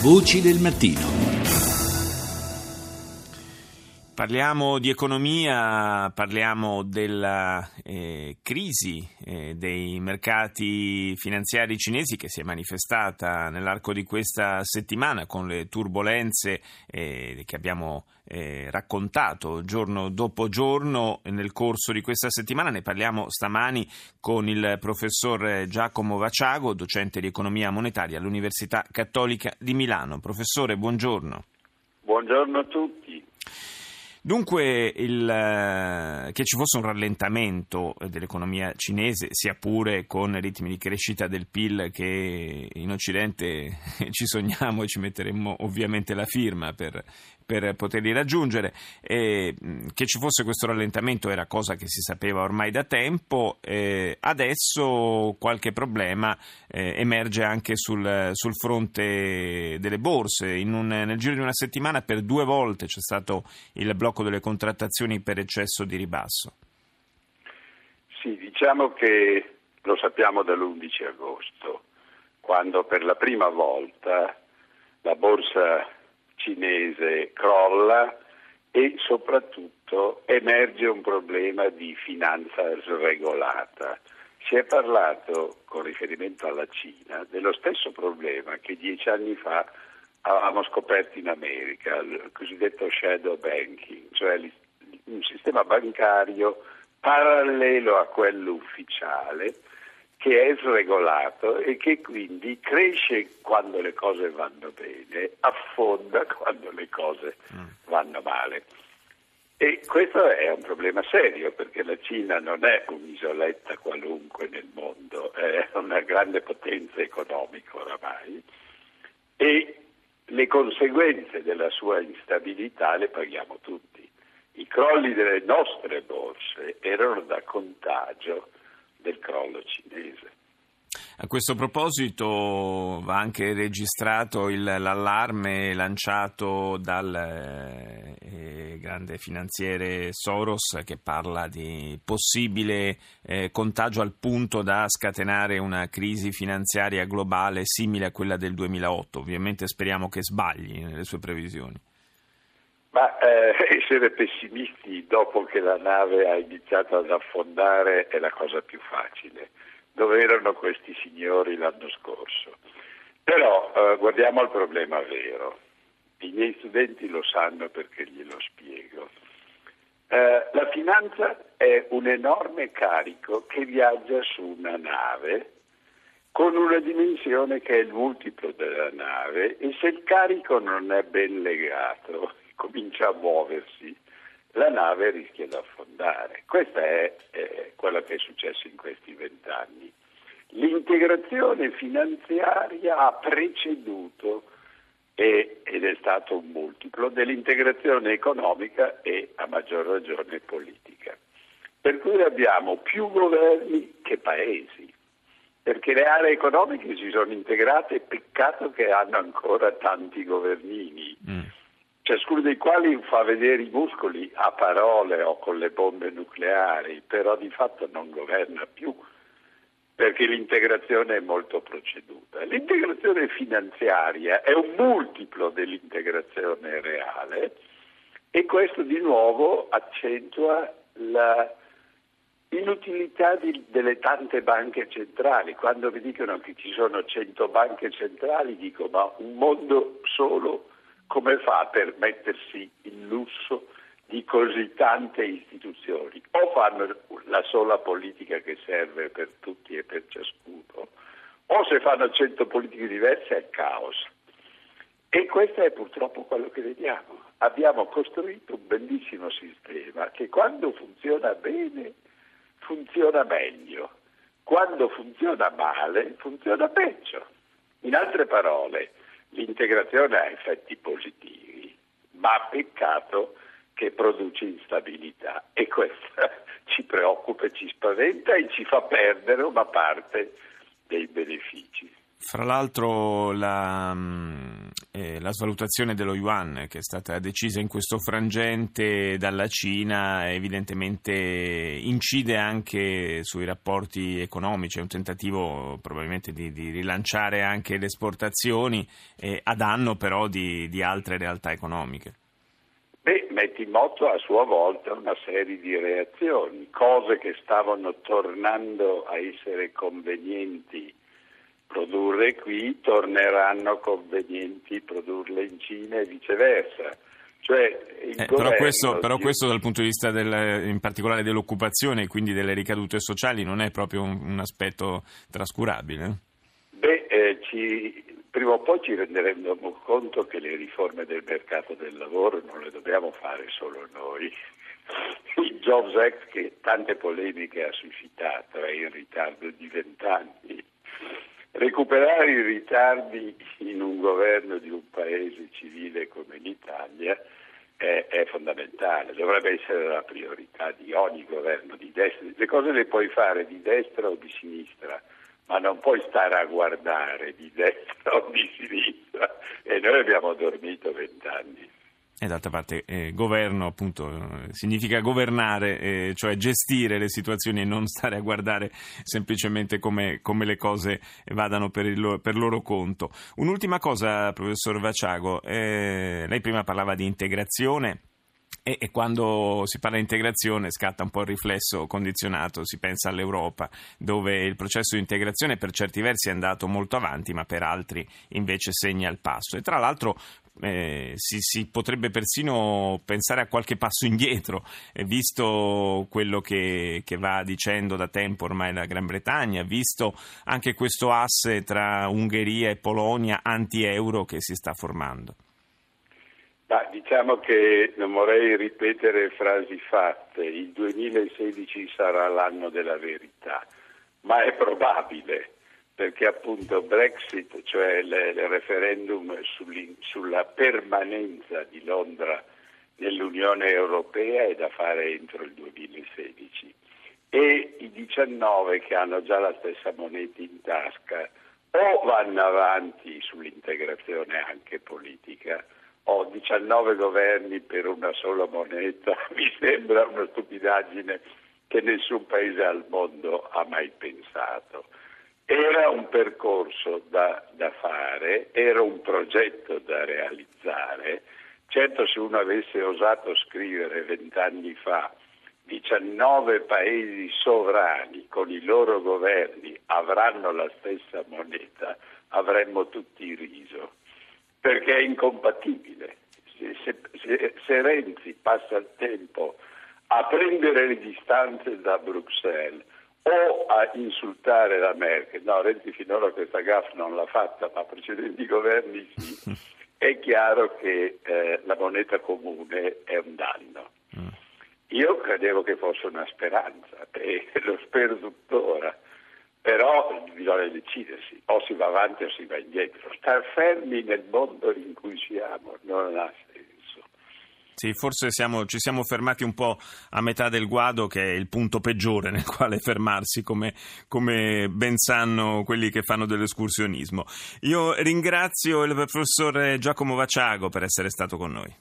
Voci del mattino. Parliamo di economia, parliamo della eh, crisi eh, dei mercati finanziari cinesi che si è manifestata nell'arco di questa settimana con le turbulenze eh, che abbiamo eh, raccontato giorno dopo giorno nel corso di questa settimana. Ne parliamo stamani con il professor Giacomo Vaciago, docente di economia monetaria all'Università Cattolica di Milano. Professore, buongiorno. Buongiorno a tutti. Dunque, il, eh, che ci fosse un rallentamento dell'economia cinese, sia pure con ritmi di crescita del PIL che in Occidente ci sogniamo e ci metteremmo ovviamente la firma per, per poterli raggiungere. E, che ci fosse questo rallentamento era cosa che si sapeva ormai da tempo, eh, adesso qualche problema eh, emerge anche sul, sul, fronte delle borse. Un, nel giro di una settimana per due volte c'è stato il blocco delle contrattazioni per eccesso di ribasso. Sì, diciamo che lo sappiamo dall'11 agosto, quando per la prima volta la borsa cinese crolla e soprattutto emerge un problema di finanza sregolata. Si è parlato, con riferimento alla Cina, dello stesso problema che dieci anni fa avevamo scoperto in America, il cosiddetto shadow banking, cioè un sistema bancario parallelo a quello ufficiale che è sregolato e che quindi cresce quando le cose vanno bene, affonda quando le cose mm. vanno male. E questo è un problema serio perché la Cina non è un'isoletta qualunque nel mondo, è una grande potenza economica oramai e le conseguenze della sua instabilità le paghiamo tutti. I crolli delle nostre borse erano da contagio del crollo cinese. A questo proposito va anche registrato il, l'allarme lanciato dal eh, grande finanziere Soros che parla di possibile eh, contagio al punto da scatenare una crisi finanziaria globale simile a quella del 2008. Ovviamente speriamo che sbagli nelle sue previsioni. Ma eh, essere pessimisti dopo che la nave ha iniziato ad affondare è la cosa più facile. Dove erano questi signori l'anno scorso? Però eh, guardiamo al problema vero. I miei studenti lo sanno perché glielo spiego. Eh, la finanza è un enorme carico che viaggia su una nave con una dimensione che è il multiplo della nave e se il carico non è ben legato comincia a muoversi, la nave rischia di affondare. Questa è eh, quello che è successo in questi vent'anni. L'integrazione finanziaria ha preceduto ed è stato un multiplo dell'integrazione economica e a maggior ragione politica. Per cui abbiamo più governi che paesi, perché le aree economiche si sono integrate, peccato che hanno ancora tanti governini. Mm ciascuno dei quali fa vedere i muscoli a parole o con le bombe nucleari, però di fatto non governa più perché l'integrazione è molto proceduta. L'integrazione finanziaria è un multiplo dell'integrazione reale e questo di nuovo accentua la inutilità di, delle tante banche centrali. Quando mi dicono che ci sono 100 banche centrali dico ma un mondo solo come fa a permettersi il lusso di così tante istituzioni? O fanno la sola politica che serve per tutti e per ciascuno, o se fanno cento politiche diverse è caos. E questo è purtroppo quello che vediamo. Abbiamo costruito un bellissimo sistema che quando funziona bene funziona meglio, quando funziona male funziona peggio. In altre parole, L'integrazione ha effetti positivi, ma peccato che produce instabilità e questa ci preoccupa, ci spaventa e ci fa perdere una parte dei benefici. Fra l'altro la, mm, eh, la svalutazione dello yuan che è stata decisa in questo frangente dalla Cina evidentemente incide anche sui rapporti economici, è un tentativo probabilmente di, di rilanciare anche le esportazioni eh, a danno però di, di altre realtà economiche. Beh, mette in moto a sua volta una serie di reazioni, cose che stavano tornando a essere convenienti produrre qui torneranno convenienti produrle in Cina e viceversa. Cioè, eh, però, questo, però questo, dal punto di vista del, in particolare dell'occupazione e quindi delle ricadute sociali non è proprio un, un aspetto trascurabile? Beh, eh, ci, prima o poi ci renderemo conto che le riforme del mercato del lavoro non le dobbiamo fare solo noi. Il Jobs Act che tante polemiche ha suscitato è in ritardo di vent'anni Recuperare i ritardi in un governo di un paese civile come l'Italia è, è, fondamentale, dovrebbe essere la priorità di ogni governo di destra. Le cose le puoi fare di destra o di sinistra, ma non puoi stare a guardare di destra o di sinistra e noi abbiamo dormito vent'anni. E d'altra parte eh, governo appunto eh, significa governare, eh, cioè gestire le situazioni e non stare a guardare semplicemente come, come le cose vadano per, il, per, loro conto. Un'ultima cosa, professor Vaciago, eh, lei prima parlava di integrazione. E, quando si parla di integrazione scatta un po' il riflesso condizionato, si pensa all'Europa, dove il processo di integrazione per certi versi è andato molto avanti, ma per altri invece segna il passo. E tra l'altro eh, si, si, potrebbe persino pensare a qualche passo indietro, eh, visto quello che, che, va dicendo da tempo ormai la Gran Bretagna, visto anche questo asse tra Ungheria e Polonia anti-euro che si sta formando. Ma diciamo che non vorrei ripetere frasi fatte, il 2016 sarà l'anno della verità, ma è probabile perché appunto Brexit, cioè il, referendum sulla permanenza di Londra nell'Unione Europea è da fare entro il 2016 e i 19 che hanno già la stessa moneta in tasca o vanno avanti sull'integrazione anche politica o 19 governi per una sola moneta mi sembra una stupidaggine che nessun paese al mondo ha mai pensato. Era un percorso da, da fare, era un progetto da realizzare. Certo se uno avesse osato scrivere vent'anni fa 19 paesi sovrani con i loro governi avranno la stessa moneta, avremmo tutti riso, perché è incompatibile. Se, se, se Renzi passa il tempo a prendere le distanze da Bruxelles, o a insultare la Merkel. No, Renzi finora questa gaffa non l'ha fatta, ma precedenti governi sì. È chiaro che eh, la moneta comune è un danno. Mm. Io credevo che fosse una speranza e lo spero tuttora, però bisogna decidersi, o si va avanti o si va indietro. Star fermi nel mondo in cui siamo non ha. Sì, forse siamo, ci siamo fermati un po' a metà del guado, che è il punto peggiore nel quale fermarsi, come, come ben sanno quelli che fanno dell'escursionismo. Io ringrazio il professor Giacomo Vaciago per essere stato con noi.